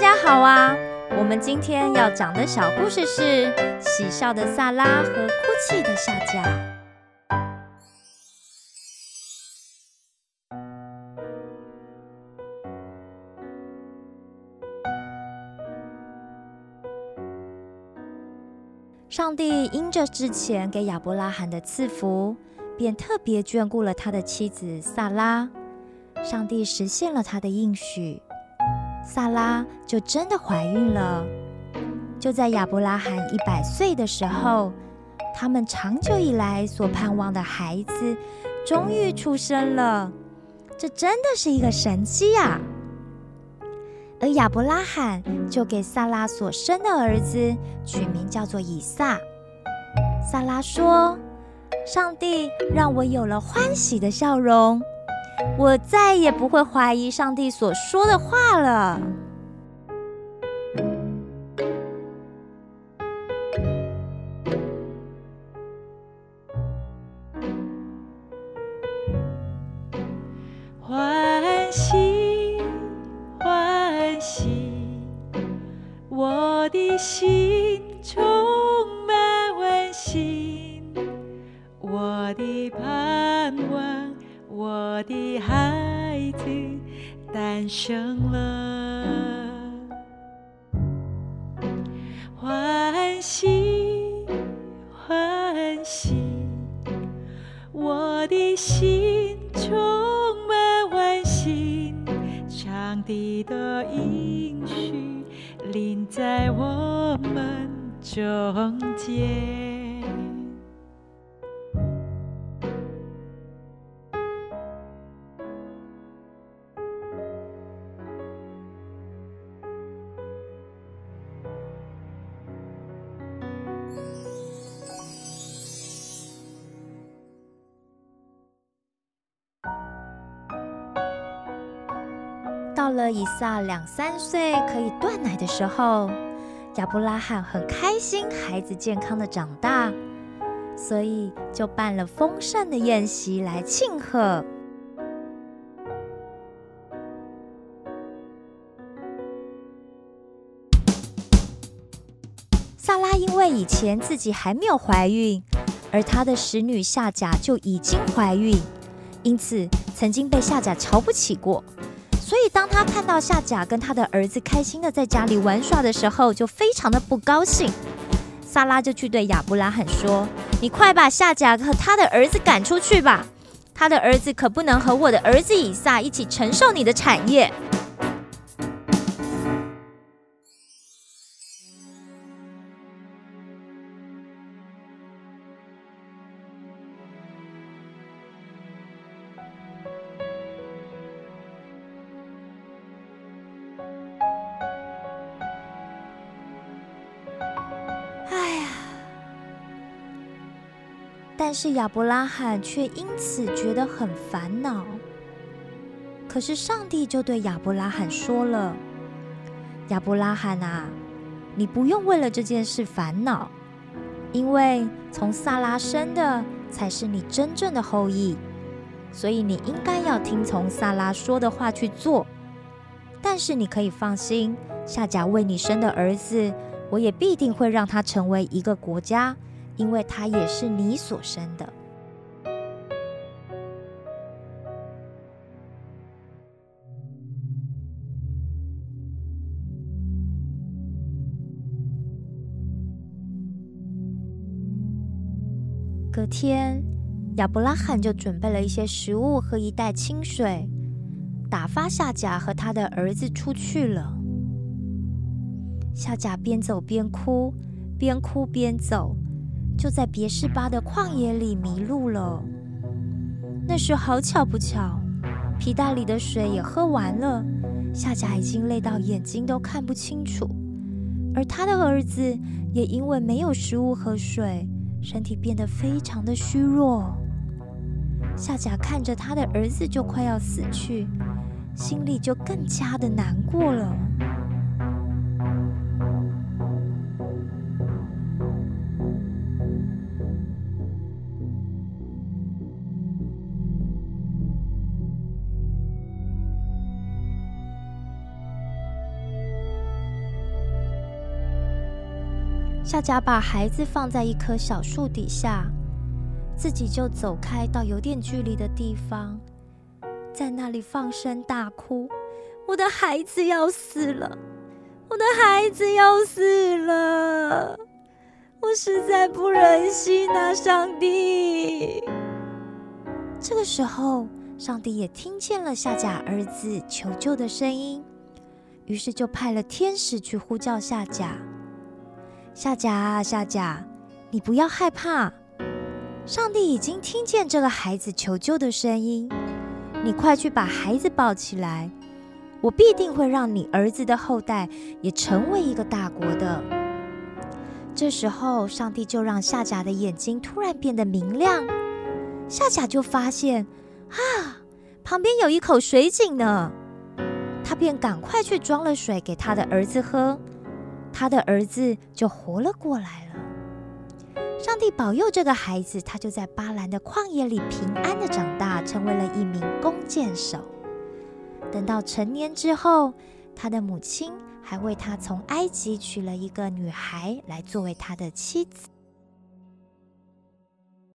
大家好啊！我们今天要讲的小故事是《喜笑的萨拉和哭泣的夏甲》。上帝因着之前给亚伯拉罕的赐福，便特别眷顾了他的妻子萨拉。上帝实现了他的应许，萨拉就真的怀孕了。就在亚伯拉罕一百岁的时候，他们长久以来所盼望的孩子终于出生了。这真的是一个神迹呀、而亚伯拉罕就给萨拉所生的儿子取名叫做以撒。萨拉说：“上帝让我有了欢喜的笑容，我再也不会怀疑上帝所说的话了。”欢喜，欢喜，我的心充满温馨，我的盼望，我的孩子诞生了。欢喜，欢喜。我的心充满温馨，上帝的应许临在我们中间。到了以撒两三岁可以断奶的时候，亚伯拉罕很开心孩子健康的长大，所以就办了丰盛的宴席来庆贺。萨拉因为以前自己还没有怀孕，而她的使女夏甲就已经怀孕，因此曾经被夏甲瞧不起过。所以，当他看到夏甲跟他的儿子开心的在家里玩耍的时候，就非常的不高兴。萨拉就去对亚布拉罕说：“你快把夏甲和他的儿子赶出去吧，他的儿子可不能和我的儿子以撒一起承受你的产业。”但是亚伯拉罕却因此觉得很烦恼。可是上帝就对亚伯拉罕说了：“亚伯拉罕啊，你不用为了这件事烦恼，因为从萨拉生的才是你真正的后裔，所以你应该要听从萨拉说的话去做。但是你可以放心，夏甲为你生的儿子。”我也必定会让他成为一个国家，因为他也是你所生的。隔天，亚伯拉罕就准备了一些食物和一袋清水，打发夏甲和他的儿子出去了。夏甲边走边哭，边哭边走，就在别是巴的旷野里迷路了。那时好巧不巧，皮袋里的水也喝完了，夏甲已经累到眼睛都看不清楚，而他的儿子也因为没有食物和水，身体变得非常的虚弱。夏甲看着他的儿子就快要死去，心里就更加的难过了。夏甲把孩子放在一棵小树底下，自己就走开到有点距离的地方，在那里放声大哭：“我的孩子要死了！我的孩子要死了！我实在不忍心啊，上帝！”这个时候，上帝也听见了夏甲儿子求救的声音，于是就派了天使去呼叫夏甲。夏甲，夏甲，你不要害怕，上帝已经听见这个孩子求救的声音，你快去把孩子抱起来，我必定会让你儿子的后代也成为一个大国的。这时候，上帝就让夏甲的眼睛突然变得明亮，夏甲就发现啊，旁边有一口水井呢，他便赶快去装了水给他的儿子喝。他的儿子就活了过来了。上帝保佑这个孩子，他就在巴兰的旷野里平安的长大，成为了一名弓箭手。等到成年之后，他的母亲还为他从埃及娶了一个女孩来作为他的妻子。